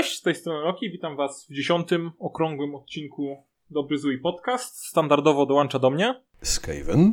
Cześć, z tej strony Roki, witam was w dziesiątym okrągłym odcinku Dobry Zły Podcast. Standardowo dołącza do mnie Skaven.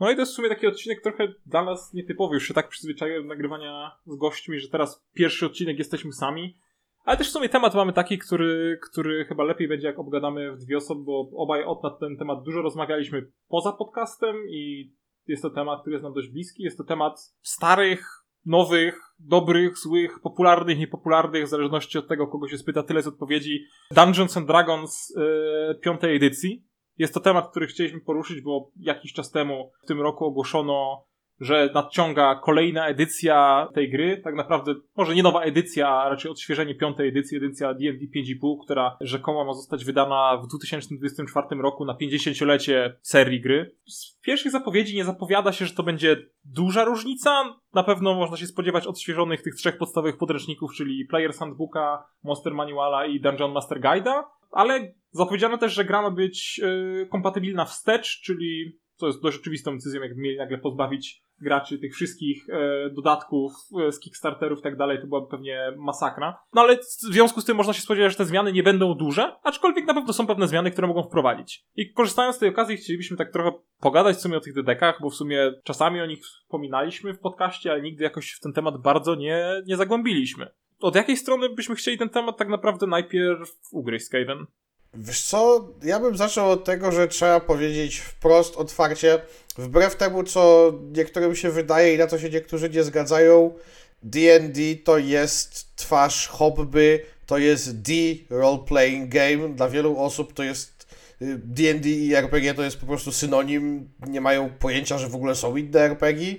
No i to jest w sumie taki odcinek trochę dla nas nietypowy. Już się tak przyzwyczaiłem do nagrywania z gośćmi, że teraz pierwszy odcinek jesteśmy sami. Ale też w sumie temat mamy taki, który, który chyba lepiej będzie jak obgadamy w dwie osoby, bo obaj na ten temat dużo rozmawialiśmy poza podcastem i jest to temat, który jest nam dość bliski. Jest to temat starych, nowych, dobrych, złych, popularnych, niepopularnych, w zależności od tego, kogo się spyta, tyle z odpowiedzi. Dungeons and Dragons yy, piątej edycji. Jest to temat, który chcieliśmy poruszyć, bo jakiś czas temu w tym roku ogłoszono że nadciąga kolejna edycja tej gry. Tak naprawdę, może nie nowa edycja, a raczej odświeżenie piątej edycji, edycja D&D 5.5, która rzekomo ma zostać wydana w 2024 roku na 50-lecie serii gry. Z pierwszych zapowiedzi nie zapowiada się, że to będzie duża różnica. Na pewno można się spodziewać odświeżonych tych trzech podstawowych podręczników, czyli Player's Handbooka, Monster Manuala i Dungeon Master Guide'a, ale zapowiedziano też, że gra ma być yy, kompatybilna wstecz, czyli co jest dość oczywistą decyzją, jakby mieli nagle pozbawić graczy tych wszystkich e, dodatków e, z Kickstarterów i tak dalej, to byłaby pewnie masakra. No ale w związku z tym można się spodziewać, że te zmiany nie będą duże, aczkolwiek na pewno są pewne zmiany, które mogą wprowadzić. I korzystając z tej okazji chcielibyśmy tak trochę pogadać w sumie o tych dedekach, bo w sumie czasami o nich wspominaliśmy w podcaście, ale nigdy jakoś w ten temat bardzo nie, nie zagłębiliśmy. Od jakiej strony byśmy chcieli ten temat tak naprawdę najpierw ugryźć, Skaven? Wiesz co, ja bym zaczął od tego, że trzeba powiedzieć wprost, otwarcie, wbrew temu, co niektórym się wydaje i na co się niektórzy nie zgadzają, D&D to jest twarz hobby, to jest D role-playing game. Dla wielu osób to jest D&D y, i RPG to jest po prostu synonim. Nie mają pojęcia, że w ogóle są inne RPG.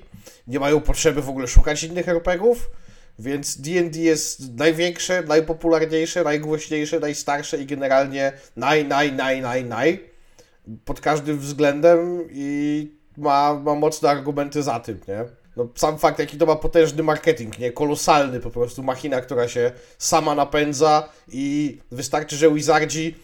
Nie mają potrzeby w ogóle szukać innych RPGów. Więc D&D jest największe, najpopularniejsze, najgłośniejsze, najstarsze i generalnie naj, naj, naj, naj, naj pod każdym względem i ma, ma mocne argumenty za tym, nie? No, sam fakt, jaki to ma potężny marketing, nie? Kolosalny po prostu, machina, która się sama napędza i wystarczy, że Wizardzi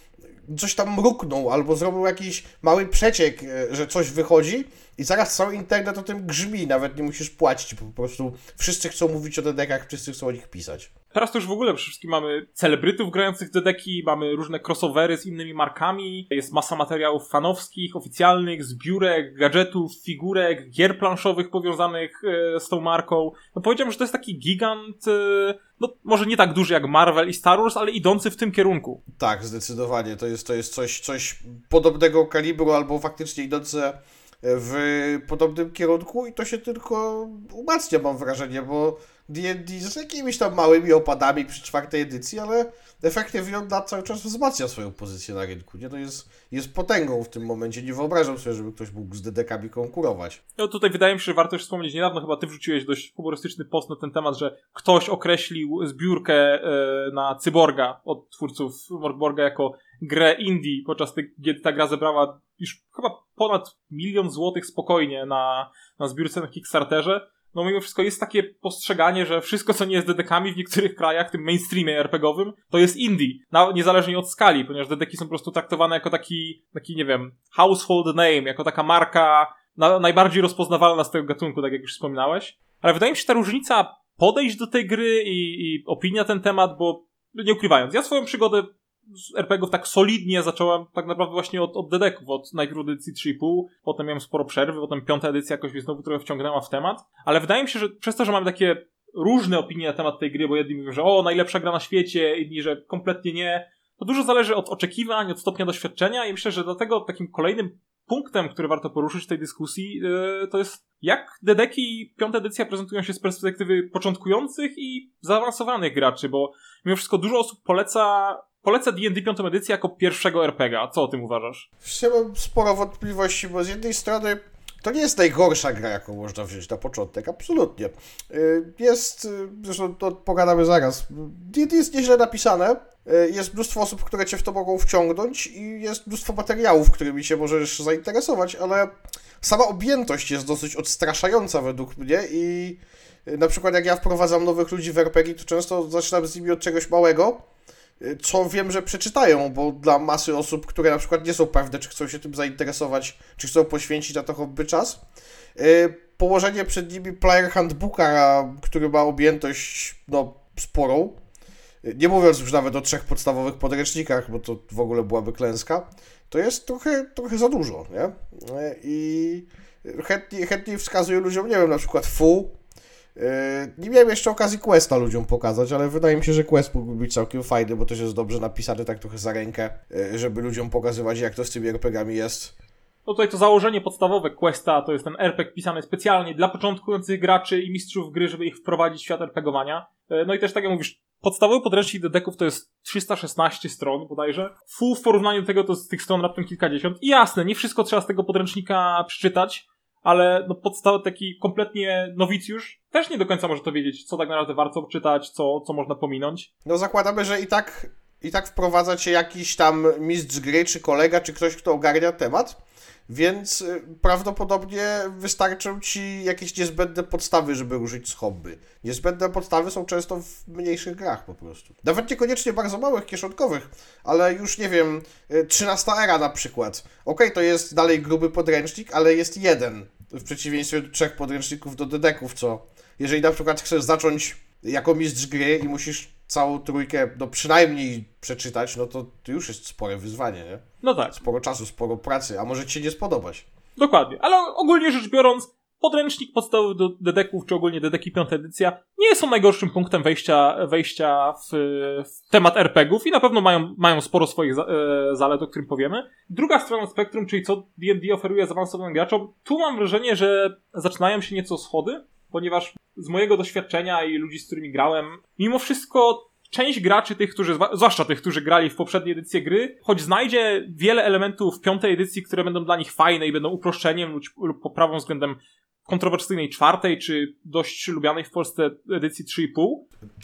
coś tam mrukną albo zrobią jakiś mały przeciek, e, że coś wychodzi i zaraz cały internet o tym grzmi, nawet nie musisz płacić, po prostu wszyscy chcą mówić o dedekach, wszyscy chcą o nich pisać. Teraz to już w ogóle przede wszystkim mamy celebrytów grających dedeki, mamy różne crossovery z innymi markami, jest masa materiałów fanowskich, oficjalnych, zbiórek, gadżetów, figurek, gier planszowych powiązanych e, z tą marką. No powiedziałbym, że to jest taki gigant, e, no może nie tak duży jak Marvel i Star Wars, ale idący w tym kierunku. Tak, zdecydowanie. To jest, to jest coś, coś podobnego kalibru albo faktycznie idące w podobnym kierunku i to się tylko umacnia, mam wrażenie, bo D&D z jakimiś tam małymi opadami przy czwartej edycji, ale efektywnie on cały czas wzmacnia swoją pozycję na rynku. Nie? To jest, jest potęgą w tym momencie. Nie wyobrażam sobie, żeby ktoś mógł z DDK-ami konkurować. No tutaj wydaje mi się, że warto już wspomnieć, niedawno chyba ty wrzuciłeś dość humorystyczny post na ten temat, że ktoś określił zbiórkę e, na Cyborga od twórców Morgborga jako grę indie, podczas kiedy ta gra zebrała już chyba ponad milion złotych spokojnie na, na zbiórce na Kickstarterze no mimo wszystko jest takie postrzeganie, że wszystko, co nie jest dedekami w niektórych krajach, tym mainstreamie RPGowym, to jest indie. Na, niezależnie od skali, ponieważ dedeki są po prostu traktowane jako taki, taki nie wiem, household name, jako taka marka na, najbardziej rozpoznawalna z tego gatunku, tak jak już wspominałeś. Ale wydaje mi się, że ta różnica podejść do tej gry i, i opinia ten temat, bo nie ukrywając, ja swoją przygodę z RPGów tak solidnie zacząłem tak naprawdę właśnie od, od dedeków, od najpierw edycji 3,5, potem miałem sporo przerwy, potem piąta edycja jakoś mnie znowu trochę wciągnęła w temat, ale wydaje mi się, że przez to, że mamy takie różne opinie na temat tej gry, bo jedni mówią, że o, najlepsza gra na świecie, inni, że kompletnie nie, to dużo zależy od oczekiwań, od stopnia doświadczenia i myślę, że dlatego takim kolejnym punktem, który warto poruszyć w tej dyskusji, yy, to jest jak Dedeki i piąta edycja prezentują się z perspektywy początkujących i zaawansowanych graczy, bo mimo wszystko dużo osób poleca polecę D&D 5 edycję jako pierwszego RPG. A co o tym uważasz? Ja mam sporo wątpliwości, bo z jednej strony to nie jest najgorsza gra, jaką można wziąć na początek, absolutnie. Y, jest, y, zresztą to pogadamy zaraz, D&D jest nieźle napisane, y, jest mnóstwo osób, które cię w to mogą wciągnąć i jest mnóstwo materiałów, którymi się możesz zainteresować, ale sama objętość jest dosyć odstraszająca według mnie i na przykład jak ja wprowadzam nowych ludzi w RPG, to często zaczynam z nimi od czegoś małego, co wiem, że przeczytają, bo dla masy osób, które na przykład nie są pewne, czy chcą się tym zainteresować, czy chcą poświęcić na to hobby czas, y, położenie przed nimi player handbooka, który ma objętość no, sporą, nie mówiąc już nawet o trzech podstawowych podręcznikach, bo to w ogóle byłaby klęska, to jest trochę, trochę za dużo, nie? I chętnie, chętnie wskazuję ludziom, nie wiem, na przykład FU. Nie miałem jeszcze okazji Questa ludziom pokazać, ale wydaje mi się, że Quest mógłby być całkiem fajny, bo też jest dobrze napisany tak trochę za rękę, żeby ludziom pokazywać, jak to z tymi RPGami jest. No tutaj to założenie podstawowe Questa to jest ten RPG pisany specjalnie dla początkujących graczy i mistrzów gry, żeby ich wprowadzić w świat RPGowania. No i też tak jak mówisz, podstawowy podręcznik do deków to jest 316 stron bodajże. Full w porównaniu do tego to z tych stron raptem kilkadziesiąt. I jasne, nie wszystko trzeba z tego podręcznika przeczytać, ale no podstawowy taki kompletnie nowicjusz też nie do końca może to wiedzieć, co tak naprawdę warto czytać, co, co można pominąć. No zakładamy, że i tak, i tak wprowadza cię jakiś tam mistrz gry, czy kolega, czy ktoś, kto ogarnia temat. Więc y, prawdopodobnie wystarczą ci jakieś niezbędne podstawy, żeby użyć z hobby. Niezbędne podstawy są często w mniejszych grach po prostu. Nawet niekoniecznie bardzo małych, kieszonkowych, ale już nie wiem, 13 y, era na przykład. Ok, to jest dalej gruby podręcznik, ale jest jeden. W przeciwieństwie do trzech podręczników do dedeków, co jeżeli na przykład chcesz zacząć jako mistrz gry i musisz całą trójkę, no przynajmniej przeczytać, no to, już jest spore wyzwanie, nie? No tak. Sporo czasu, sporo pracy, a może ci się nie spodobać. Dokładnie, ale ogólnie rzecz biorąc, podręcznik podstawowy do dedeków, czy ogólnie dedeki piąta edycja, nie są najgorszym punktem wejścia, wejścia w, w temat RPGów i na pewno mają, mają sporo swoich za, e, zalet, o którym powiemy. Druga strona spektrum, czyli co D&D oferuje zaawansowanym graczom, tu mam wrażenie, że zaczynają się nieco schody, ponieważ z mojego doświadczenia i ludzi, z którymi grałem, mimo wszystko część graczy, tych, którzy, zwłaszcza tych, którzy grali w poprzedniej edycji gry, choć znajdzie wiele elementów w piątej edycji, które będą dla nich fajne i będą uproszczeniem lub, lub poprawą względem kontrowersyjnej czwartej, czy dość lubianej w Polsce edycji 3,5.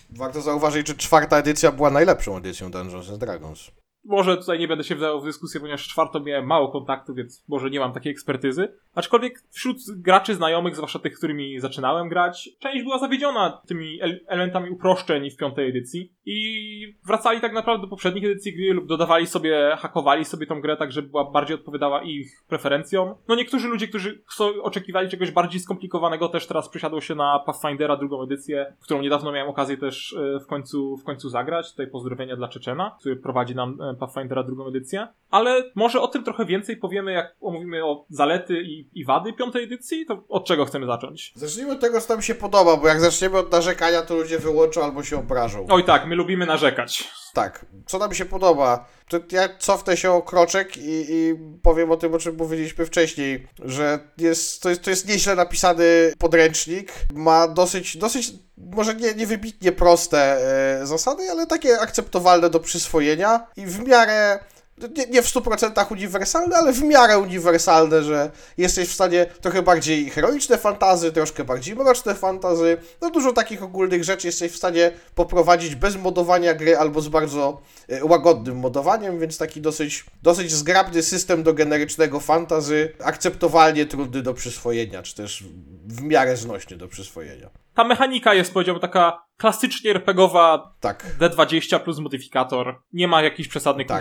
Warto zauważyć, że czwarta edycja była najlepszą edycją Dungeons Dragons. Może tutaj nie będę się wdawał w dyskusję, ponieważ czwartą miałem mało kontaktu, więc może nie mam takiej ekspertyzy. Aczkolwiek wśród graczy znajomych, zwłaszcza tych, którymi zaczynałem grać, część była zawiedziona tymi elementami uproszczeń w piątej edycji i wracali tak naprawdę do poprzednich edycji gry lub dodawali sobie, hakowali sobie tą grę tak, żeby była bardziej odpowiadała ich preferencjom. No niektórzy ludzie, którzy oczekiwali czegoś bardziej skomplikowanego też teraz przysiadło się na Pathfindera drugą edycję, którą niedawno miałem okazję też e, w końcu, w końcu zagrać. Tutaj pozdrowienia dla Czeczena, który prowadzi nam e, Pathfindera drugą edycję. Ale może o tym trochę więcej powiemy, jak omówimy o zalety i, i wady piątej edycji, to od czego chcemy zacząć? Zacznijmy od tego, co nam się podoba, bo jak zaczniemy od narzekania, to ludzie wyłączą albo się obrażą. Oj tak, my lubimy narzekać. Tak, co nam się podoba? To ja cofnę się o kroczek i, i powiem o tym, o czym mówiliśmy wcześniej, że jest, to, jest, to jest nieźle napisany podręcznik, ma dosyć, dosyć może nie, nie wybitnie proste e, zasady, ale takie akceptowalne do przyswojenia i w miarę nie, nie w 100% uniwersalne, ale w miarę uniwersalne, że jesteś w stanie trochę bardziej heroiczne fantazy, troszkę bardziej mroczne fantazy, no dużo takich ogólnych rzeczy jesteś w stanie poprowadzić bez modowania gry albo z bardzo e, łagodnym modowaniem, więc taki dosyć, dosyć zgrabny system do generycznego fantazy, akceptowalnie trudny do przyswojenia, czy też w miarę znośny do przyswojenia. Ta mechanika jest, powiedziałbym, taka klasycznie RPGowa tak. D20 plus modyfikator. Nie ma jakichś przesadnych tak.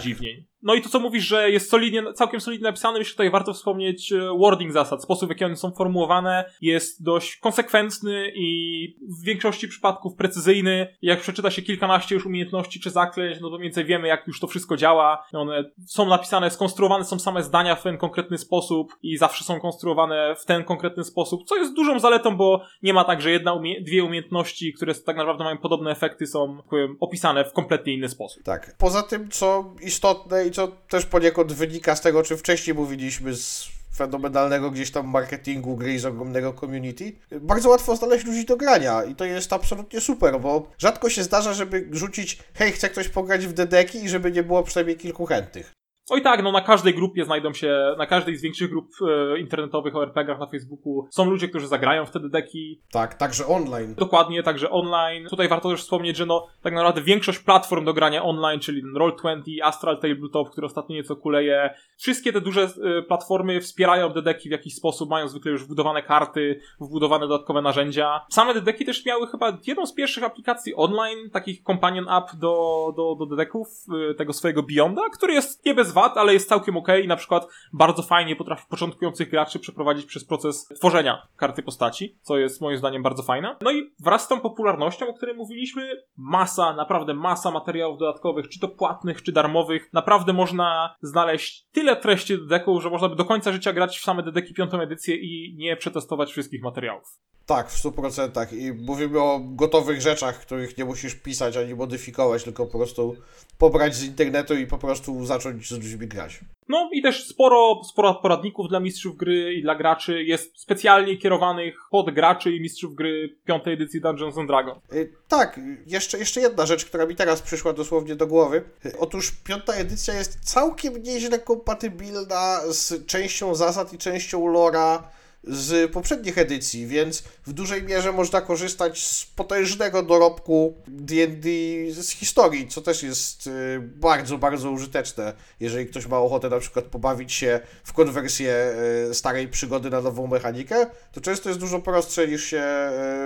No i to, co mówisz, że jest solidnie, całkiem solidnie napisane, myślę, że tutaj warto wspomnieć e, wording zasad. Sposób, w jaki one są formułowane jest dość konsekwentny i w większości przypadków precyzyjny. Jak przeczyta się kilkanaście już umiejętności czy zaklęć, no to mniej więcej wiemy, jak już to wszystko działa. One są napisane, skonstruowane są same zdania w ten konkretny sposób i zawsze są konstruowane w ten konkretny sposób, co jest dużą zaletą, bo nie ma tak, że jedna, umie dwie umiejętności, które tak naprawdę mają podobne efekty, są powiem, opisane w kompletnie inny sposób. Tak. Poza tym, co istotne i co też poniekąd wynika z tego, o czym wcześniej mówiliśmy, z fenomenalnego gdzieś tam marketingu gry z ogromnego community, bardzo łatwo znaleźć ludzi do grania i to jest absolutnie super, bo rzadko się zdarza, żeby rzucić hej, chce ktoś pograć w dedeki i żeby nie było przynajmniej kilku chętnych. Oj tak, no na każdej grupie znajdą się, na każdej z większych grup e, internetowych o RPGach na Facebooku są ludzie, którzy zagrają wtedy deki. Tak, także online. Dokładnie, także online. Tutaj warto też wspomnieć, że no tak naprawdę większość platform do grania online, czyli Roll20, Astral Tabletop, który ostatnio nieco kuleje, wszystkie te duże e, platformy wspierają dedeki w jakiś sposób, mają zwykle już wbudowane karty, wbudowane dodatkowe narzędzia. Same dedeki też miały chyba jedną z pierwszych aplikacji online, takich companion app do, do, do dedeków, e, tego swojego Beyonda, który jest nie bez wad, ale jest całkiem okay i na przykład bardzo fajnie potrafi początkujących graczy przeprowadzić przez proces tworzenia karty postaci, co jest moim zdaniem bardzo fajne. No i wraz z tą popularnością, o której mówiliśmy, masa, naprawdę masa materiałów dodatkowych, czy to płatnych, czy darmowych. Naprawdę można znaleźć tyle treści do deku, że można by do końca życia grać w same dedeki piątą edycję i nie przetestować wszystkich materiałów. Tak, w 100%. I mówimy o gotowych rzeczach, których nie musisz pisać ani modyfikować, tylko po prostu pobrać z internetu i po prostu zacząć z ludźmi grać. No i też sporo, sporo poradników dla mistrzów gry i dla graczy jest specjalnie kierowanych pod graczy i mistrzów gry piątej edycji Dungeons and Dragons. Y, tak, jeszcze, jeszcze jedna rzecz, która mi teraz przyszła dosłownie do głowy. Y, otóż piąta edycja jest całkiem nieźle kompatybilna z częścią zasad i częścią lora z poprzednich edycji, więc w dużej mierze można korzystać z potężnego dorobku D&D z historii, co też jest y, bardzo, bardzo użyteczne, jeżeli ktoś ma ochotę na przykład pobawić się w konwersję y, starej przygody na nową mechanikę, to często jest dużo prostsze niż się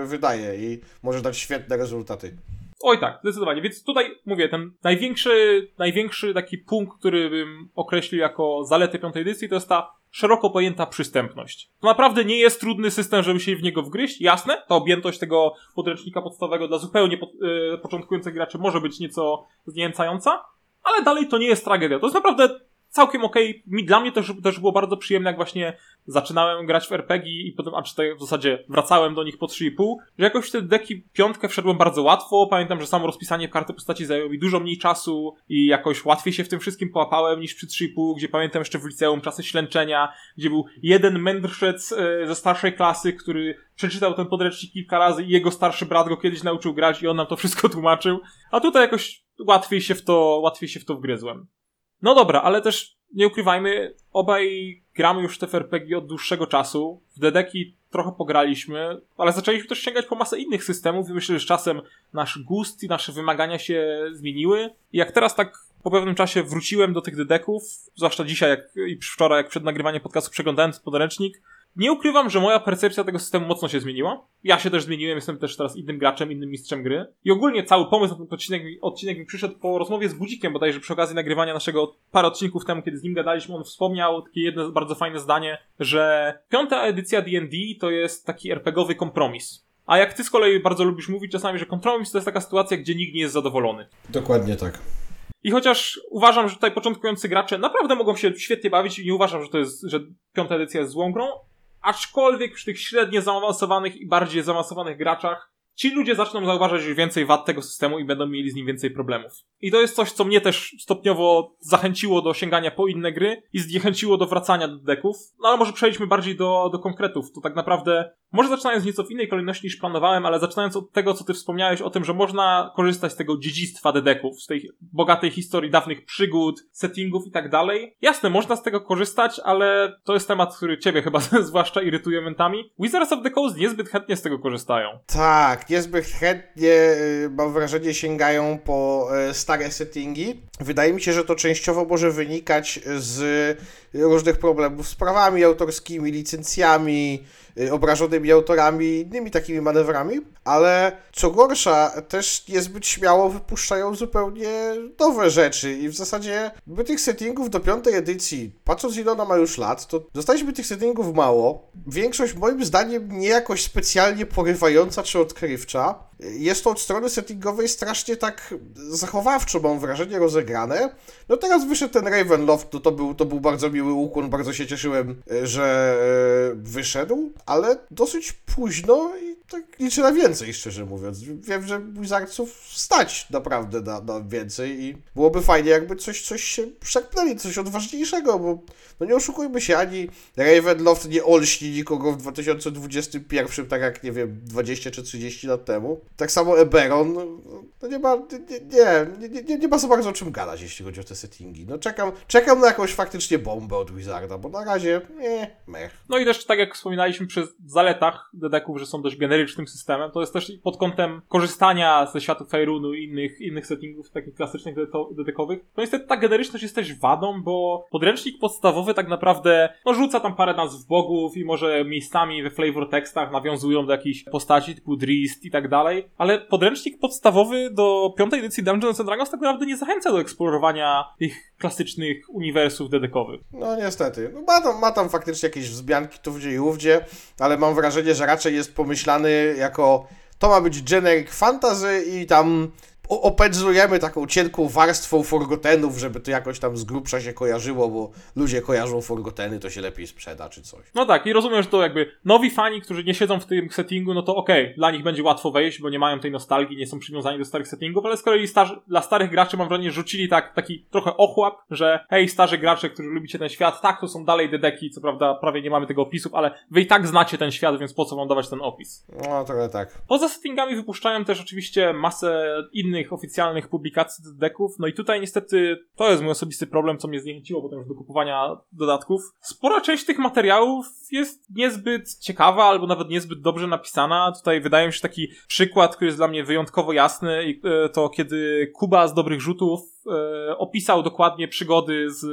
y, wydaje i może dać świetne rezultaty. Oj tak, zdecydowanie. Więc tutaj mówię, ten największy, największy taki punkt, który bym określił jako zaletę piątej edycji, to jest ta szeroko pojęta przystępność. To naprawdę nie jest trudny system, żeby się w niego wgryźć. Jasne, ta objętość tego podręcznika podstawowego dla zupełnie pod, yy, początkujących graczy może być nieco zniechęcająca, ale dalej to nie jest tragedia. To jest naprawdę całkiem okej. Okay. Dla mnie też, też było bardzo przyjemne, jak właśnie zaczynałem grać w RPG i potem, a czy to w zasadzie wracałem do nich po 3,5, że jakoś te deki piątkę wszedłem bardzo łatwo. Pamiętam, że samo rozpisanie karty postaci zajęło mi dużo mniej czasu i jakoś łatwiej się w tym wszystkim połapałem niż przy 3,5, gdzie pamiętam jeszcze w liceum czasy ślęczenia, gdzie był jeden mędrzec e, ze starszej klasy, który przeczytał ten podręcznik kilka razy i jego starszy brat go kiedyś nauczył grać i on nam to wszystko tłumaczył. A tutaj jakoś łatwiej się w to, łatwiej się w to wgryzłem. No dobra, ale też nie ukrywajmy, obaj gramy już w TFRPG od dłuższego czasu. W Dedeki trochę pograliśmy, ale zaczęliśmy też sięgać po masę innych systemów i myślę, że czasem nasz gust i nasze wymagania się zmieniły. I jak teraz tak po pewnym czasie wróciłem do tych Dedeków, zwłaszcza dzisiaj jak, i wczoraj, jak przed nagrywaniem podcastu przeglądałem podręcznik, nie ukrywam, że moja percepcja tego systemu mocno się zmieniła. Ja się też zmieniłem, jestem też teraz innym graczem, innym mistrzem gry. I ogólnie cały pomysł na ten odcinek, odcinek mi przyszedł po rozmowie z Budzikiem, bodajże przy okazji nagrywania naszego parę odcinków temu, kiedy z nim gadaliśmy, on wspomniał takie jedno bardzo fajne zdanie, że piąta edycja D&D to jest taki RPGowy kompromis. A jak ty z kolei bardzo lubisz mówić czasami, że kompromis to jest taka sytuacja, gdzie nikt nie jest zadowolony. Dokładnie tak. I chociaż uważam, że tutaj początkujący gracze naprawdę mogą się świetnie bawić i nie uważam, że to jest, że piąta edycja jest złą grą, Aczkolwiek przy tych średnio zaawansowanych i bardziej zaawansowanych graczach ci ludzie zaczną zauważać już więcej wad tego systemu i będą mieli z nim więcej problemów. I to jest coś, co mnie też stopniowo zachęciło do sięgania po inne gry i zniechęciło do wracania do deków. No ale może przejdźmy bardziej do, do konkretów. To tak naprawdę, może zaczynając nieco w innej kolejności niż planowałem, ale zaczynając od tego, co ty wspomniałeś o tym, że można korzystać z tego dziedzictwa dedeków, z tej bogatej historii dawnych przygód, settingów i tak dalej. Jasne, można z tego korzystać, ale to jest temat, który ciebie chyba zwłaszcza irytuje momentami. Wizards of the Coast niezbyt chętnie z tego korzystają. Tak, niezbyt chętnie, y, mam wrażenie, sięgają po y, stare settingi. Wydaje mi się, że to częściowo może wynikać z różnych problemów z prawami autorskimi, licencjami, obrażonymi autorami i innymi takimi manewrami, ale co gorsza, też niezbyt śmiało wypuszczają zupełnie nowe rzeczy i w zasadzie by tych settingów do piątej edycji, patrząc ile ona ma już lat, to dostaliśmy tych settingów mało. Większość moim zdaniem nie jakoś specjalnie porywająca czy odkrywcza. Jest to od strony settingowej strasznie tak zachowawczo, mam wrażenie, rozegrane. No teraz wyszedł ten Ravenloft, to, to, był, to był bardzo miły ukłon, bardzo się cieszyłem, że e, wyszedł, ale dosyć późno i tak liczę na więcej, szczerze mówiąc. Wiem, że Wizardsów stać naprawdę na, na więcej i byłoby fajnie, jakby coś, coś się przeknęli, coś odważniejszego, bo no nie oszukujmy się, ani Ravenloft nie olśni nikogo w 2021, tak jak, nie wiem, 20 czy 30 lat temu. Tak samo Eberon, no nie ma, nie, nie, nie, nie, nie ma za bardzo o czym gadać, jeśli chodzi o te settingi. No czekam, czekam na jakąś faktycznie bombę od Wizarda, bo na razie, nie, mech. No i też, tak jak wspominaliśmy przy zaletach dedeków, że są dość generycznym systemem, to jest też pod kątem korzystania ze światu Faerunu i innych, innych settingów takich klasycznych dedekowych, to niestety ta generyczność jest też wadą, bo podręcznik podstawowy tak naprawdę, no rzuca tam parę nazw bogów i może miejscami we flavor tekstach nawiązują do jakichś postaci typu Drist i tak dalej, ale podręcznik podstawowy do piątej edycji Dungeons and Dragons tak naprawdę nie zachęca do eksplorowania tych klasycznych uniwersów dedekowych. No niestety. No, ma, tam, ma tam faktycznie jakieś wzmianki tu gdzie i ówdzie, ale mam wrażenie, że raczej jest pomyślany jako to ma być generic fantasy i tam opędzujemy taką cienką warstwą forgotenów, żeby to jakoś tam z grubsza się kojarzyło, bo ludzie kojarzą forgoteny, to się lepiej sprzeda czy coś. No tak, i rozumiem, że to jakby nowi fani, którzy nie siedzą w tym settingu, no to okej, okay, dla nich będzie łatwo wejść, bo nie mają tej nostalgii, nie są przywiązani do starych settingów, ale z kolei starzy, dla starych graczy mam wrażenie, rzucili tak, taki trochę ochłap, że hej, starzy gracze, którzy lubicie ten świat, tak, to są dalej dedeki, co prawda prawie nie mamy tego opisów, ale wy i tak znacie ten świat, więc po co wam dawać ten opis? No, trochę tak. Poza settingami wypuszczają też oczywiście masę innych oficjalnych oficjalnych publikacji deków. No i tutaj niestety to jest mój osobisty problem, co mnie zniechęciło potem już do kupowania dodatków. Spora część tych materiałów jest niezbyt ciekawa albo nawet niezbyt dobrze napisana. Tutaj wydaje mi się taki przykład, który jest dla mnie wyjątkowo jasny e, to kiedy Kuba z Dobrych Rzutów e, opisał dokładnie przygody z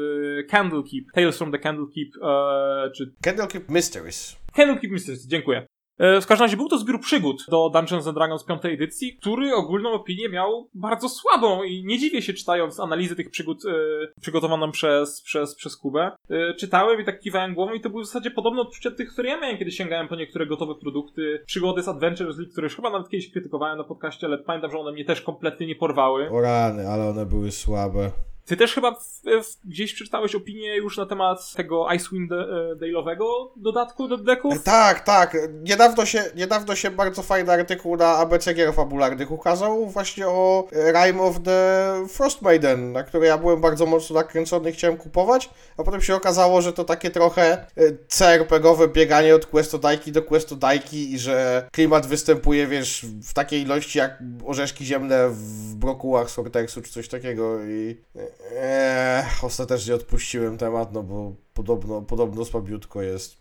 Candlekeep, Tales from the Candlekeep, e, czy... Candlekeep Mysteries. Candlekeep Mysteries, dziękuję. E, w każdym razie był to zbiór przygód do Dungeons and Dragons 5 edycji, który ogólną opinię miał bardzo słabą i nie dziwię się czytając analizę tych przygód e, przygotowaną przez, przez, przez Kubę. E, czytałem i tak kiwałem głową i to były w zasadzie podobne odczucia tych, które ja miałem, kiedy sięgałem po niektóre gotowe produkty. Przygody z Adventures League, które już chyba nawet kiedyś krytykowałem na podcaście, ale pamiętam, że one mnie też kompletnie nie porwały. O rany, ale one były słabe. Ty też chyba w, w, gdzieś przeczytałeś opinię już na temat tego Icewind e, Dale'owego dodatku do deków? Tak, tak. Niedawno się, niedawno się bardzo fajny artykuł na ABC Gier Fabularnych ukazał właśnie o Rime of the Frost Maiden, na który ja byłem bardzo mocno nakręcony i chciałem kupować, a potem się okazało, że to takie trochę e, CRPGowe bieganie od questodajki do questodajki i że klimat występuje, wiesz, w takiej ilości jak orzeszki ziemne w brokułach z Hortexu czy coś takiego i e, Eee, ostatecznie odpuściłem temat, no bo podobno, podobno słabiutko jest.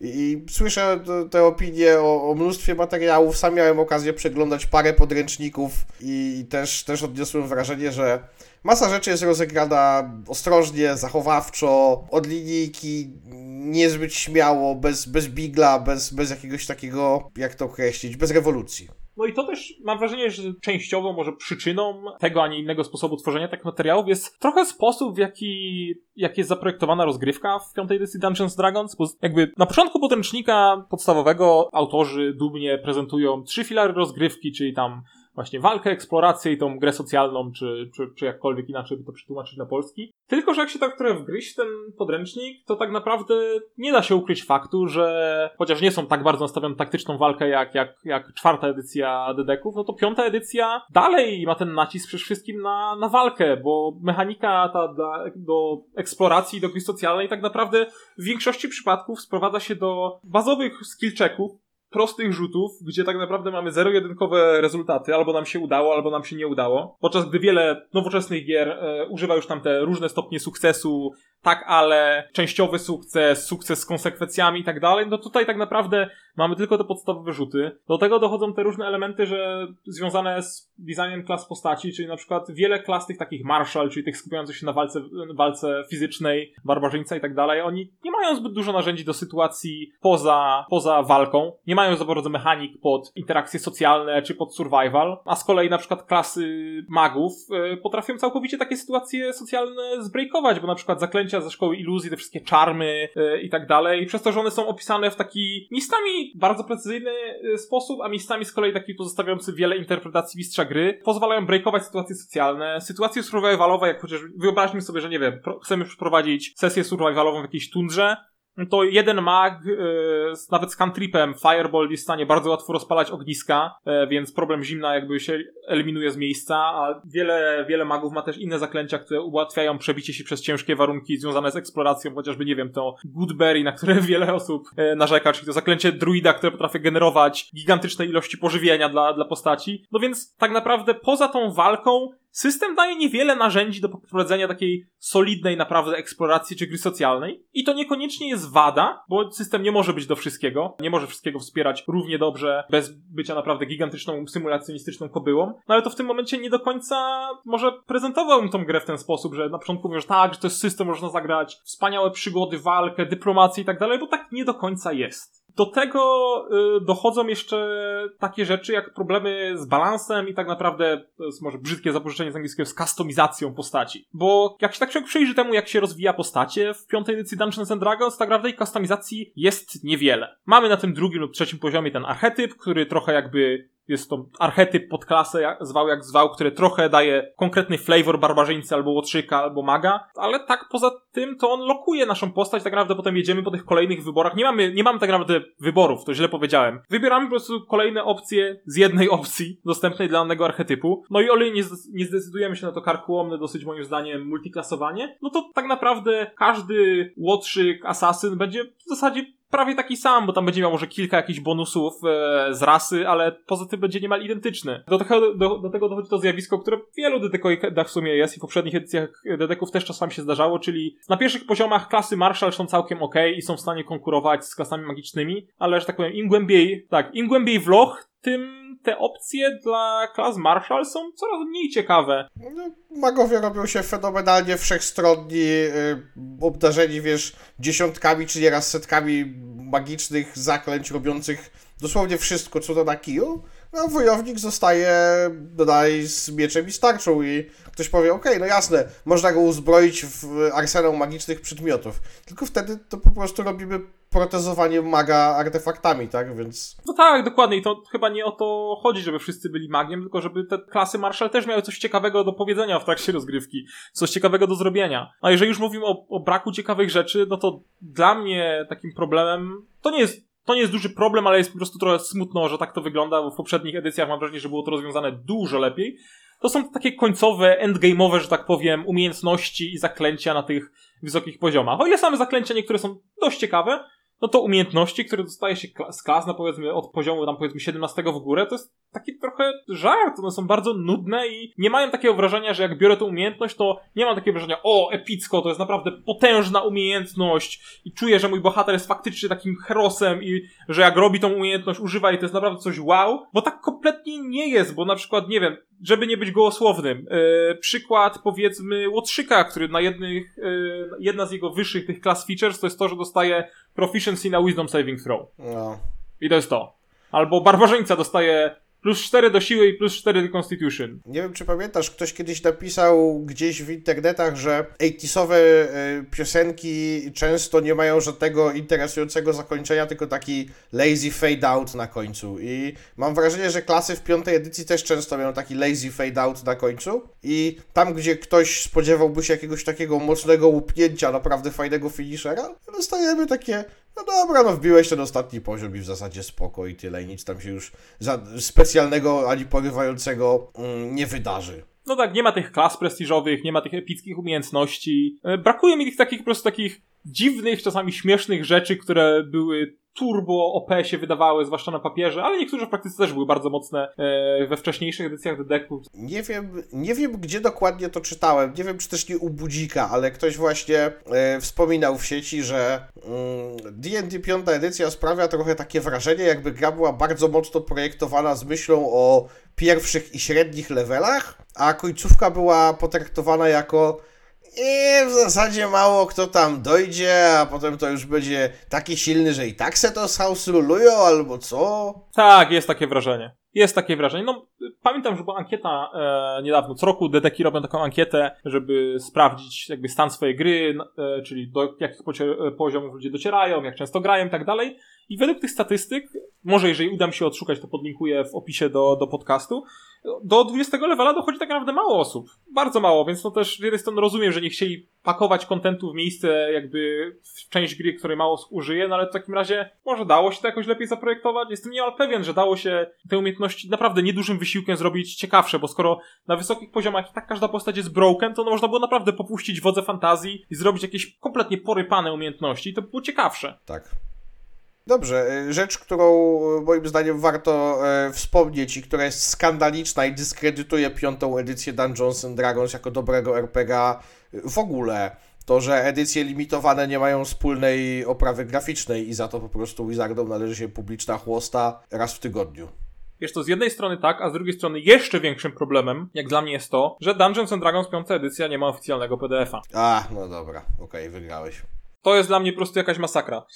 I, i słyszę te opinie o, o, mnóstwie materiałów. Sam miałem okazję przeglądać parę podręczników i też, też odniosłem wrażenie, że masa rzeczy jest rozegrana ostrożnie, zachowawczo, od linijki, niezbyt śmiało, bez, bez bigla, bez, bez jakiegoś takiego, jak to określić, bez rewolucji. No i to też mam wrażenie, że częściowo może przyczyną tego, a nie innego sposobu tworzenia takich materiałów jest trochę sposób, w jaki, jak jest zaprojektowana rozgrywka w piątej edycji Dungeons Dragons, bo jakby na początku podręcznika podstawowego autorzy dumnie prezentują trzy filary rozgrywki, czyli tam właśnie walkę, eksplorację i tą grę socjalną, czy, czy, czy jakkolwiek inaczej by to przetłumaczyć na polski. Tylko, że jak się tak trochę wgryźć ten podręcznik, to tak naprawdę nie da się ukryć faktu, że chociaż nie są tak bardzo nastawione taktyczną walkę jak, jak, jak czwarta edycja Dedeków, no to piąta edycja dalej ma ten nacisk przede wszystkim na, na walkę, bo mechanika ta do eksploracji, do gry socjalnej tak naprawdę w większości przypadków sprowadza się do bazowych skill checków, prostych rzutów, gdzie tak naprawdę mamy zero-jedynkowe rezultaty, albo nam się udało, albo nam się nie udało. Podczas gdy wiele nowoczesnych gier e, używa już tam te różne stopnie sukcesu, tak, ale częściowy sukces, sukces z konsekwencjami i tak dalej, no tutaj tak naprawdę mamy tylko te podstawowe rzuty. Do tego dochodzą te różne elementy, że związane z designem klas postaci, czyli na przykład wiele klas tych takich marshal, czyli tych skupiających się na walce, walce fizycznej, barbarzyńca i tak dalej, oni nie mają zbyt dużo narzędzi do sytuacji poza, poza walką, nie mają za bardzo mechanik pod interakcje socjalne czy pod survival, a z kolei na przykład klasy magów y, potrafią całkowicie takie sytuacje socjalne zbreakować, bo na przykład zaklęcia ze szkoły iluzji, te wszystkie czarmy y, i tak dalej, przez to, że one są opisane w taki miejscami bardzo precyzyjny y, sposób, a miejscami z kolei taki pozostawiający wiele interpretacji mistrza gry, pozwalają breakować sytuacje socjalne, sytuacje survivalowe, jak chociaż wyobraźmy sobie, że nie wiem, chcemy przeprowadzić sesję survivalową w jakiejś tundrze, to jeden mag, yy, nawet z cantripem Fireball jest w stanie bardzo łatwo rozpalać ogniska, yy, więc problem zimna jakby się eliminuje z miejsca, a wiele, wiele magów ma też inne zaklęcia, które ułatwiają przebicie się przez ciężkie warunki związane z eksploracją, chociażby, nie wiem, to Goodberry, na które wiele osób yy, narzeka, czyli to zaklęcie druida, które potrafi generować gigantyczne ilości pożywienia dla, dla postaci. No więc tak naprawdę poza tą walką System daje niewiele narzędzi do poprowadzenia takiej solidnej naprawdę eksploracji czy gry socjalnej i to niekoniecznie jest wada, bo system nie może być do wszystkiego, nie może wszystkiego wspierać równie dobrze bez bycia naprawdę gigantyczną symulacjonistyczną kobyłą, no ale to w tym momencie nie do końca może prezentowałbym tą grę w ten sposób, że na początku mówisz tak, że to jest system, można zagrać wspaniałe przygody, walkę, dyplomację i tak dalej, bo tak nie do końca jest. Do tego y, dochodzą jeszcze takie rzeczy jak problemy z balansem i tak naprawdę, to jest może brzydkie zapożyczenie z angielskiego, z kustomizacją postaci. Bo jak się tak człowiek przyjrzy temu, jak się rozwija postacie w piątej edycji Dungeons and Dragons, tak naprawdę kustomizacji jest niewiele. Mamy na tym drugim lub trzecim poziomie ten archetyp, który trochę jakby jest to archetyp podklasę, jak, zwał jak zwał, który trochę daje konkretny flavor barbarzyńcy albo łotrzyka, albo maga, ale tak poza tym to on lokuje naszą postać, tak naprawdę potem jedziemy po tych kolejnych wyborach. Nie mamy, nie mamy tak naprawdę wyborów, to źle powiedziałem. Wybieramy po prostu kolejne opcje z jednej opcji dostępnej dla danego archetypu. No i o ile nie, nie zdecydujemy się na to karkułomne dosyć moim zdaniem multiklasowanie, no to tak naprawdę każdy łotrzyk, asasyn będzie w zasadzie prawie taki sam, bo tam będzie miał może kilka jakichś bonusów e, z rasy, ale poza tym będzie niemal identyczny. Do tego, do, do tego dochodzi to zjawisko, które w wielu dedekoidach w sumie jest i w poprzednich edycjach dedeków też czasami się zdarzało, czyli na pierwszych poziomach klasy Marshall są całkiem ok i są w stanie konkurować z klasami magicznymi, ale że tak powiem, im głębiej, tak, im głębiej w loch, tym te opcje dla klas Marshall są coraz mniej ciekawe. No, magowie robią się fenomenalnie wszechstronni, yy, obdarzeni, wiesz, dziesiątkami czy nieraz setkami magicznych zaklęć robiących dosłownie wszystko, co to na kiju. No, wojownik zostaje dodaj z mieczem i starczą i ktoś powie, okej, okay, no jasne, można go uzbroić w arsenał magicznych przedmiotów. Tylko wtedy to po prostu robimy protezowanie maga artefaktami, tak? Więc. No tak, dokładnie. I to chyba nie o to chodzi, żeby wszyscy byli magiem, tylko żeby te klasy Marshall też miały coś ciekawego do powiedzenia w trakcie rozgrywki. Coś ciekawego do zrobienia. A jeżeli już mówimy o, o braku ciekawych rzeczy, no to dla mnie takim problemem to nie jest to nie jest duży problem, ale jest po prostu trochę smutno, że tak to wygląda, bo w poprzednich edycjach mam wrażenie, że było to rozwiązane dużo lepiej. To są takie końcowe, endgame'owe, że tak powiem, umiejętności i zaklęcia na tych wysokich poziomach. O ile same zaklęcia niektóre są dość ciekawe, no to umiejętności, które dostaje się z klas, no powiedzmy od poziomu tam powiedzmy 17 w górę, to jest taki trochę żart, one są bardzo nudne i nie mają takiego wrażenia, że jak biorę tę umiejętność, to nie mam takiego wrażenia, o, epicko, to jest naprawdę potężna umiejętność i czuję, że mój bohater jest faktycznie takim herosem i że jak robi tą umiejętność, używa i to jest naprawdę coś wow, bo tak kompletnie nie jest, bo na przykład, nie wiem, żeby nie być gołosłownym, yy, przykład powiedzmy Łotrzyka, który na jednych, yy, jedna z jego wyższych tych class features to jest to, że dostaje proficiency na wisdom saving throw. No. I to jest to. Albo barbarzyńca dostaje plus 4 do siły i plus 4 do constitution. Nie wiem, czy pamiętasz, ktoś kiedyś napisał gdzieś w internetach, że 80 e, piosenki często nie mają żadnego interesującego zakończenia, tylko taki lazy fade out na końcu. I mam wrażenie, że klasy w piątej edycji też często mają taki lazy fade out na końcu. I tam, gdzie ktoś spodziewałby się jakiegoś takiego mocnego łupnięcia, naprawdę fajnego finishera, dostajemy takie no dobra, no wbiłeś ten ostatni poziom i w zasadzie spoko i tyle i nic tam się już specjalnego ani porywającego mm, nie wydarzy. No tak, nie ma tych klas prestiżowych, nie ma tych epickich umiejętności. E, brakuje mi tych takich po prostu takich dziwnych, czasami śmiesznych rzeczy, które były turbo OP się wydawały, zwłaszcza na papierze, ale niektóre w praktyce też były bardzo mocne e, we wcześniejszych edycjach deku. Nie wiem, nie wiem gdzie dokładnie to czytałem, nie wiem czy też nie u Budzika, ale ktoś właśnie e, wspominał w sieci, że D&D mm, 5 edycja sprawia trochę takie wrażenie, jakby gra była bardzo mocno projektowana z myślą o pierwszych i średnich levelach, a końcówka była potraktowana jako i w zasadzie mało kto tam dojdzie, a potem to już będzie taki silny, że i tak se to house rulują, albo co? Tak, jest takie wrażenie. Jest takie wrażenie. No, pamiętam, że była ankieta e, niedawno. Co roku dedeki robią taką ankietę, żeby sprawdzić jakby stan swojej gry, e, czyli do jakich poziomów ludzie docierają, jak często grają i tak dalej. I według tych statystyk, może jeżeli uda mi się odszukać, to podlinkuję w opisie do, do podcastu, do 20 levela dochodzi tak naprawdę mało osób. Bardzo mało, więc no też z jednej strony rozumiem, że nie chcieli pakować kontentu w miejsce jakby w część gry, której mało użyje, no ale w takim razie może dało się to jakoś lepiej zaprojektować. Jestem niemal pewien, że dało się te umiejętności naprawdę niedużym wysiłkiem zrobić ciekawsze, bo skoro na wysokich poziomach i tak każda postać jest broken, to no można było naprawdę popuścić wodze fantazji i zrobić jakieś kompletnie porypane umiejętności i to by było ciekawsze. Tak. Dobrze, e, rzecz, którą e, moim zdaniem warto e, wspomnieć i która jest skandaliczna i dyskredytuje piątą edycję Dungeons and Dragons jako dobrego RPG w ogóle, to że edycje limitowane nie mają wspólnej oprawy graficznej i za to po prostu Wizardom należy się publiczna chłosta raz w tygodniu. Wiesz to z jednej strony tak, a z drugiej strony jeszcze większym problemem, jak dla mnie jest to, że Dungeons and Dragons 5 edycja nie ma oficjalnego PDF-a. A, no dobra, okej, okay, wygrałeś. To jest dla mnie po prostu jakaś masakra.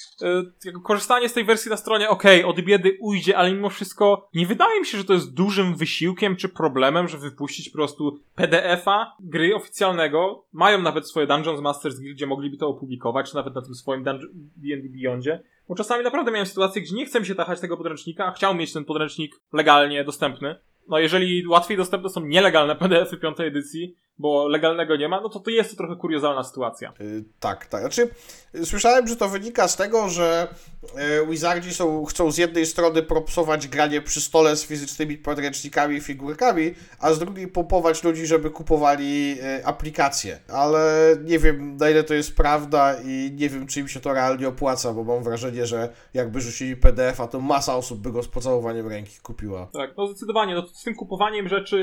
Yy, korzystanie z tej wersji na stronie, okej, okay, od biedy ujdzie, ale mimo wszystko nie wydaje mi się, że to jest dużym wysiłkiem czy problemem, że wypuścić po prostu PDF-a gry oficjalnego. Mają nawet swoje Dungeons Masters gdzie mogliby to opublikować, czy nawet na tym swoim D&D Beyondzie. Bo czasami naprawdę miałem sytuację, gdzie nie chcę mi się tachać tego podręcznika, a chciał mieć ten podręcznik legalnie dostępny. No jeżeli łatwiej dostępne są nielegalne PDF-y piątej edycji, bo legalnego nie ma, no to to jest to trochę kuriozalna sytuacja. Yy, tak, tak. Znaczy, słyszałem, że to wynika z tego, że yy, Wizardzi są, chcą z jednej strony propsować granie przy stole z fizycznymi podręcznikami i figurkami, a z drugiej pompować ludzi, żeby kupowali yy, aplikacje. Ale nie wiem, na ile to jest prawda i nie wiem, czy im się to realnie opłaca, bo mam wrażenie, że jakby rzucili PDF-a, to masa osób by go z pocałowaniem ręki kupiła. Tak, no zdecydowanie. No, z tym kupowaniem rzeczy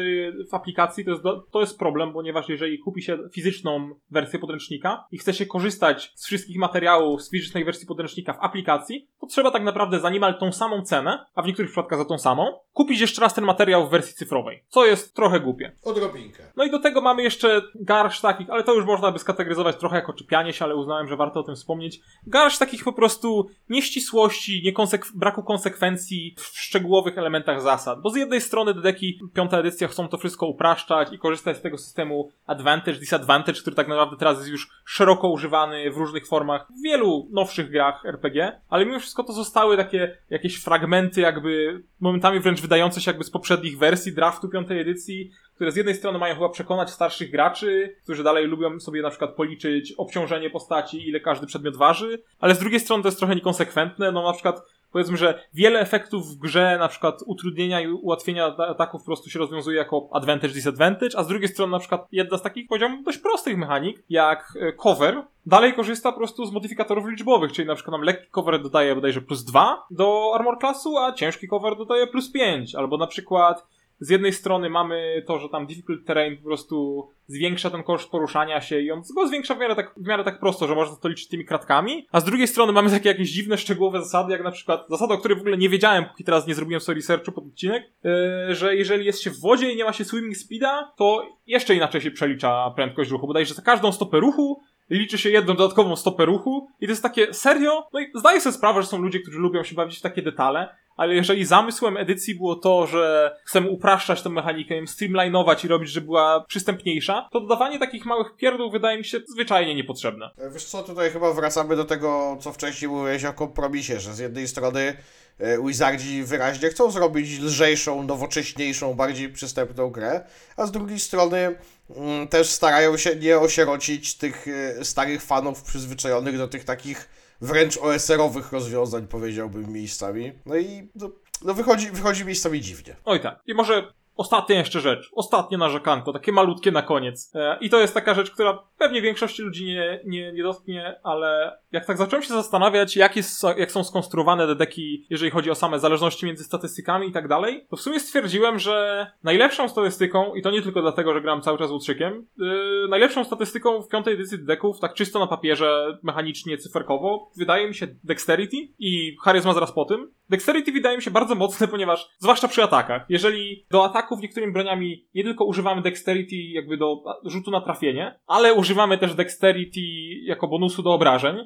w aplikacji to jest, to jest problem, bo ponieważ jeżeli kupi się fizyczną wersję podręcznika i chce się korzystać z wszystkich materiałów z fizycznej wersji podręcznika w aplikacji, to trzeba tak naprawdę za niemal tą samą cenę, a w niektórych przypadkach za tą samą, kupić jeszcze raz ten materiał w wersji cyfrowej, co jest trochę głupie. Odrobinkę. No i do tego mamy jeszcze garść takich, ale to już można by skategoryzować trochę jako czepianie się, ale uznałem, że warto o tym wspomnieć. Garść takich po prostu nieścisłości, niekonsek braku konsekwencji w szczegółowych elementach zasad, bo z jednej strony dedeki piąta edycja chcą to wszystko upraszczać i korzystać z tego systemu advantage, disadvantage, który tak naprawdę teraz jest już szeroko używany w różnych formach w wielu nowszych grach RPG, ale mimo wszystko to zostały takie jakieś fragmenty jakby momentami wręcz wydające się jakby z poprzednich wersji draftu piątej edycji, które z jednej strony mają chyba przekonać starszych graczy, którzy dalej lubią sobie na przykład policzyć obciążenie postaci, ile każdy przedmiot waży, ale z drugiej strony to jest trochę niekonsekwentne, no na przykład powiedzmy, że wiele efektów w grze, na przykład utrudnienia i ułatwienia ataków po prostu się rozwiązuje jako advantage, disadvantage, a z drugiej strony na przykład jedna z takich, powiedziałbym, dość prostych mechanik, jak e, cover, dalej korzysta po prostu z modyfikatorów liczbowych, czyli na przykład nam lekki cover dodaje bodajże plus 2 do armor classu, a ciężki cover dodaje plus 5, albo na przykład z jednej strony mamy to, że tam difficult terrain po prostu zwiększa ten koszt poruszania się i on go zwiększa w miarę, tak, w miarę tak prosto, że można to liczyć tymi kratkami, a z drugiej strony mamy takie jakieś dziwne, szczegółowe zasady, jak na przykład zasada, o której w ogóle nie wiedziałem, póki teraz nie zrobiłem sobie researchu pod odcinek, yy, że jeżeli jest się w wodzie i nie ma się swimming speeda, to jeszcze inaczej się przelicza prędkość ruchu, bodajże za każdą stopę ruchu liczy się jedną dodatkową stopę ruchu i to jest takie serio? No i zdaję sobie sprawę, że są ludzie, którzy lubią się bawić w takie detale, ale jeżeli zamysłem edycji było to, że chcemy upraszczać tę mechanikę, streamlinować i robić, żeby była przystępniejsza, to dodawanie takich małych pierdół wydaje mi się zwyczajnie niepotrzebne. E, wiesz co, tutaj chyba wracamy do tego, co wcześniej mówiłeś o kompromisie, że z jednej strony e, Wizardzi wyraźnie chcą zrobić lżejszą, nowocześniejszą, bardziej przystępną grę, a z drugiej strony mm, też starają się nie osierocić tych e, starych fanów przyzwyczajonych do tych takich wręcz OSR-owych rozwiązań, powiedziałbym miejscami. No i no, no wychodzi, wychodzi miejscami dziwnie. Oj tak. I może Ostatnia jeszcze rzecz, ostatnie narzekanko, takie malutkie na koniec. E, I to jest taka rzecz, która pewnie większości ludzi nie, nie, nie dotknie, ale jak tak zacząłem się zastanawiać, jak, jest, jak są skonstruowane te deki, jeżeli chodzi o same zależności między statystykami i tak dalej, to w sumie stwierdziłem, że najlepszą statystyką, i to nie tylko dlatego, że gram cały czas łutrzykiem, yy, najlepszą statystyką w piątej edycji deków, tak czysto na papierze, mechanicznie, cyferkowo, wydaje mi się Dexterity i charyzma zaraz po tym. Dexterity wydaje mi się bardzo mocne, ponieważ, zwłaszcza przy atakach, jeżeli do ataków niektórymi broniami nie tylko używamy Dexterity jakby do rzutu na trafienie, ale używamy też Dexterity jako bonusu do obrażeń,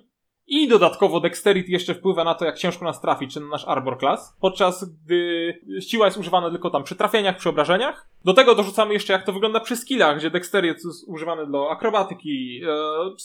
i dodatkowo Dexterity jeszcze wpływa na to, jak ciężko nas trafi, czy na nasz Arbor Class, podczas gdy siła jest używana tylko tam przy trafieniach, przy obrażeniach. Do tego dorzucamy jeszcze, jak to wygląda przy skillach, gdzie Dexterity jest używany do akrobatyki,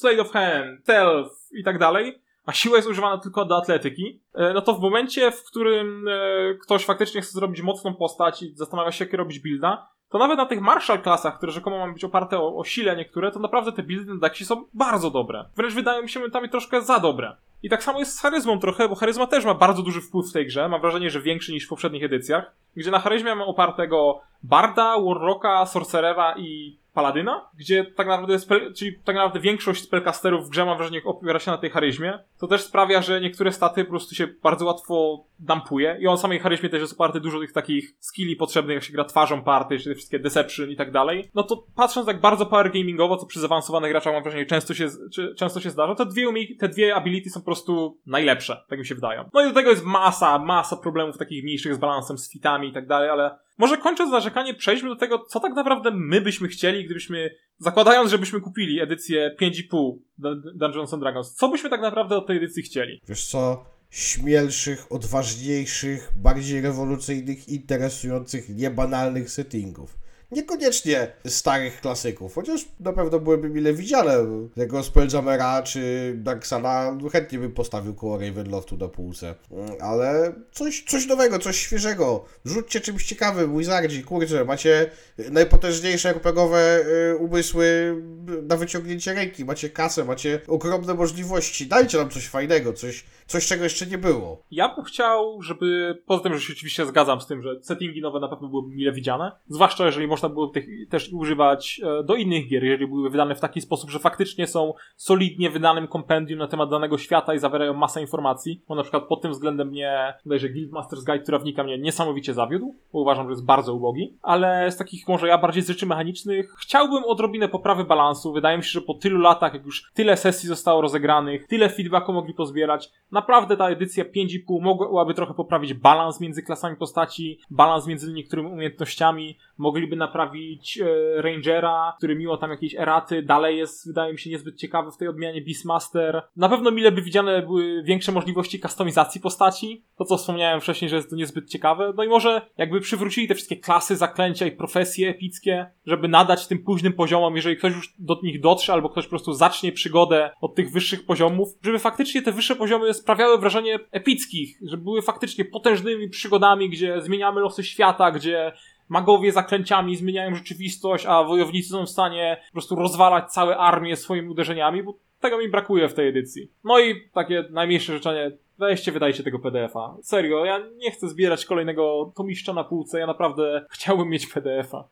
e, of Hand, Stealth i tak dalej a siła jest używana tylko do atletyki, e, no to w momencie, w którym e, ktoś faktycznie chce zrobić mocną postać i zastanawia się, jakie robić builda, to nawet na tych Marshall klasach, które rzekomo mają być oparte o, o sile niektóre, to naprawdę te buildy na Daxi są bardzo dobre. Wręcz wydają mi się momentami troszkę za dobre. I tak samo jest z charyzmą trochę, bo charyzma też ma bardzo duży wpływ w tej grze. Mam wrażenie, że większy niż w poprzednich edycjach. Gdzie na charyzmie mam opartego Barda, Warrocka, Sorcerera i Paladyna, gdzie tak naprawdę, spell, czyli tak naprawdę większość spellcasterów w grze mam wrażenie opiera się na tej charyzmie. To też sprawia, że niektóre staty po prostu się bardzo łatwo dampuje i on samej charyzmie też jest oparty dużo tych takich skilli potrzebnych, jak się gra twarzą party, czy te wszystkie deception i tak dalej. No to patrząc tak bardzo power gamingowo, co przy zaawansowanych graczach mam wrażenie często się, czy, często się zdarza, te dwie, umie- te dwie ability są po prostu najlepsze, tak mi się wydają. No i do tego jest masa, masa problemów takich mniejszych z balansem, z fitami i tak dalej, ale może kończąc narzekanie, przejdźmy do tego, co tak naprawdę my byśmy chcieli, gdybyśmy, zakładając, żebyśmy kupili edycję 5,5 Dun- Dungeons and Dragons, co byśmy tak naprawdę od tej edycji chcieli? Wiesz co? Śmielszych, odważniejszych, bardziej rewolucyjnych, interesujących, niebanalnych settingów. Niekoniecznie starych klasyków, chociaż na pewno byłyby mile widziane. Tego Spelljamera czy Darksana chętnie bym postawił koło Ravenloftu na półce. Ale coś, coś nowego, coś świeżego. Rzućcie czymś ciekawym, Wizardzi, kurczę, macie najpotężniejsze RPGowe y, umysły na wyciągnięcie ręki, macie kasę, macie ogromne możliwości. Dajcie nam coś fajnego, coś, coś czego jeszcze nie było. Ja bym chciał, żeby, poza tym, że się oczywiście zgadzam z tym, że settingi nowe na pewno byłyby mile widziane, zwłaszcza jeżeli można było tych też używać e, do innych gier, jeżeli były wydane w taki sposób, że faktycznie są solidnie wydanym kompendium na temat danego świata i zawierają masę informacji, bo na przykład pod tym względem mnie, bodajże Guildmaster's Guide Trawnika mnie niesamowicie zawiódł, bo uważam, że jest bardzo ubogi, ale z takich może ja bardziej z rzeczy mechanicznych chciałbym odrobinę poprawy balansu, wydaje mi się, że po tylu latach, jak już tyle sesji zostało rozegranych, tyle feedbacku mogli pozbierać, naprawdę ta edycja 5,5 mogłaby trochę poprawić balans między klasami postaci, balans między niektórymi umiejętnościami, mogliby naprawić e, Rangera, który mimo tam jakiejś eraty dalej jest, wydaje mi się, niezbyt ciekawy w tej odmianie Beastmaster. Na pewno mile by widziane były większe możliwości kustomizacji postaci, to co wspomniałem wcześniej, że jest to niezbyt ciekawe, no i może jakby przywrócili te wszystkie klasy, zaklęcia i profesje epickie, żeby nadać tym późnym poziomom, jeżeli ktoś już do nich dotrze, albo ktoś po prostu zacznie przygodę od tych wyższych poziomów, żeby faktycznie te wyższe poziomy sprawiały wrażenie epickich, żeby były faktycznie potężnymi przygodami, gdzie zmieniamy losy świata, gdzie magowie zaklęciami zmieniają rzeczywistość, a wojownicy są w stanie po prostu rozwalać całe armię swoimi uderzeniami, bo tego mi brakuje w tej edycji. No i takie najmniejsze życzenie, weźcie, wydajcie tego PDF-a. Serio, ja nie chcę zbierać kolejnego tomiszcza na półce, ja naprawdę chciałbym mieć PDF-a.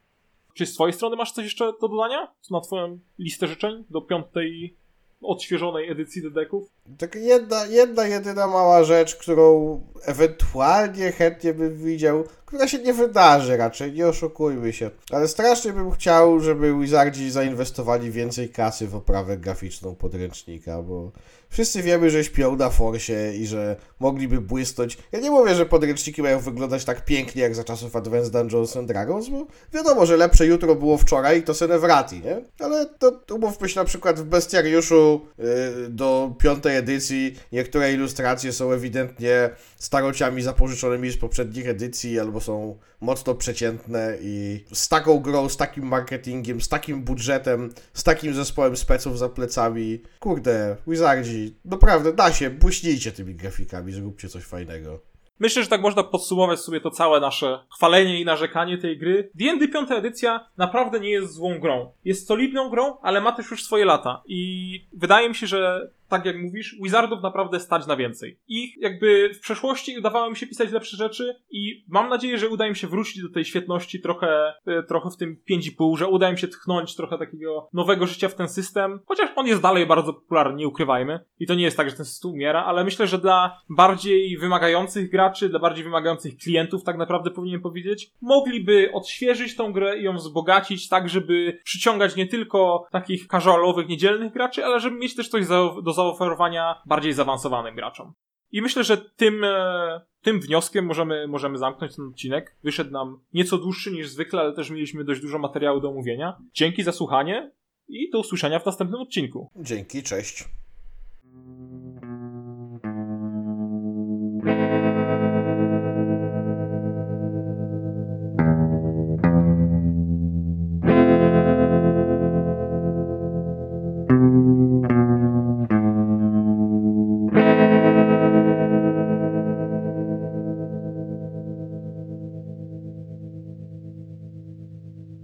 Czy z twojej strony masz coś jeszcze do dodania? Na twoją listę życzeń do piątej odświeżonej edycji dedeków? Tak jedna, jedna jedyna mała rzecz, którą ewentualnie chętnie bym widział, która się nie wydarzy raczej, nie oszukujmy się. Ale strasznie bym chciał, żeby Wizardzi zainwestowali więcej kasy w oprawę graficzną podręcznika, bo wszyscy wiemy, że śpią na forsie i że mogliby błysnąć. Ja nie mówię, że podręczniki mają wyglądać tak pięknie jak za czasów Advanced Dungeons and Dragons, bo wiadomo, że lepsze jutro było wczoraj i to Senewrati, nie? Ale to umówmy się na przykład w Bestiariuszu yy, do piątej edycji niektóre ilustracje są ewidentnie starociami zapożyczonymi z poprzednich edycji albo są mocno przeciętne i z taką grą, z takim marketingiem, z takim budżetem, z takim zespołem speców za plecami. Kurde, Wizardzi, naprawdę da się, błyśnijcie tymi grafikami, zróbcie coś fajnego. Myślę, że tak można podsumować sobie to całe nasze chwalenie i narzekanie tej gry. D&D 5 edycja naprawdę nie jest złą grą. Jest solidną grą, ale ma też już swoje lata. I wydaje mi się, że tak jak mówisz, Wizardów naprawdę stać na więcej. Ich jakby w przeszłości udawało mi się pisać lepsze rzeczy i mam nadzieję, że uda im się wrócić do tej świetności trochę, e, trochę w tym 5,5, że uda im się tchnąć trochę takiego nowego życia w ten system, chociaż on jest dalej bardzo popularny, nie ukrywajmy. I to nie jest tak, że ten system umiera, ale myślę, że dla bardziej wymagających graczy, dla bardziej wymagających klientów, tak naprawdę powinienem powiedzieć, mogliby odświeżyć tą grę i ją wzbogacić tak, żeby przyciągać nie tylko takich casualowych, niedzielnych graczy, ale żeby mieć też coś do zaoferowania bardziej zaawansowanym graczom. I myślę, że tym, e, tym wnioskiem możemy, możemy zamknąć ten odcinek. Wyszedł nam nieco dłuższy niż zwykle, ale też mieliśmy dość dużo materiału do omówienia. Dzięki za słuchanie i do usłyszenia w następnym odcinku. Dzięki, cześć.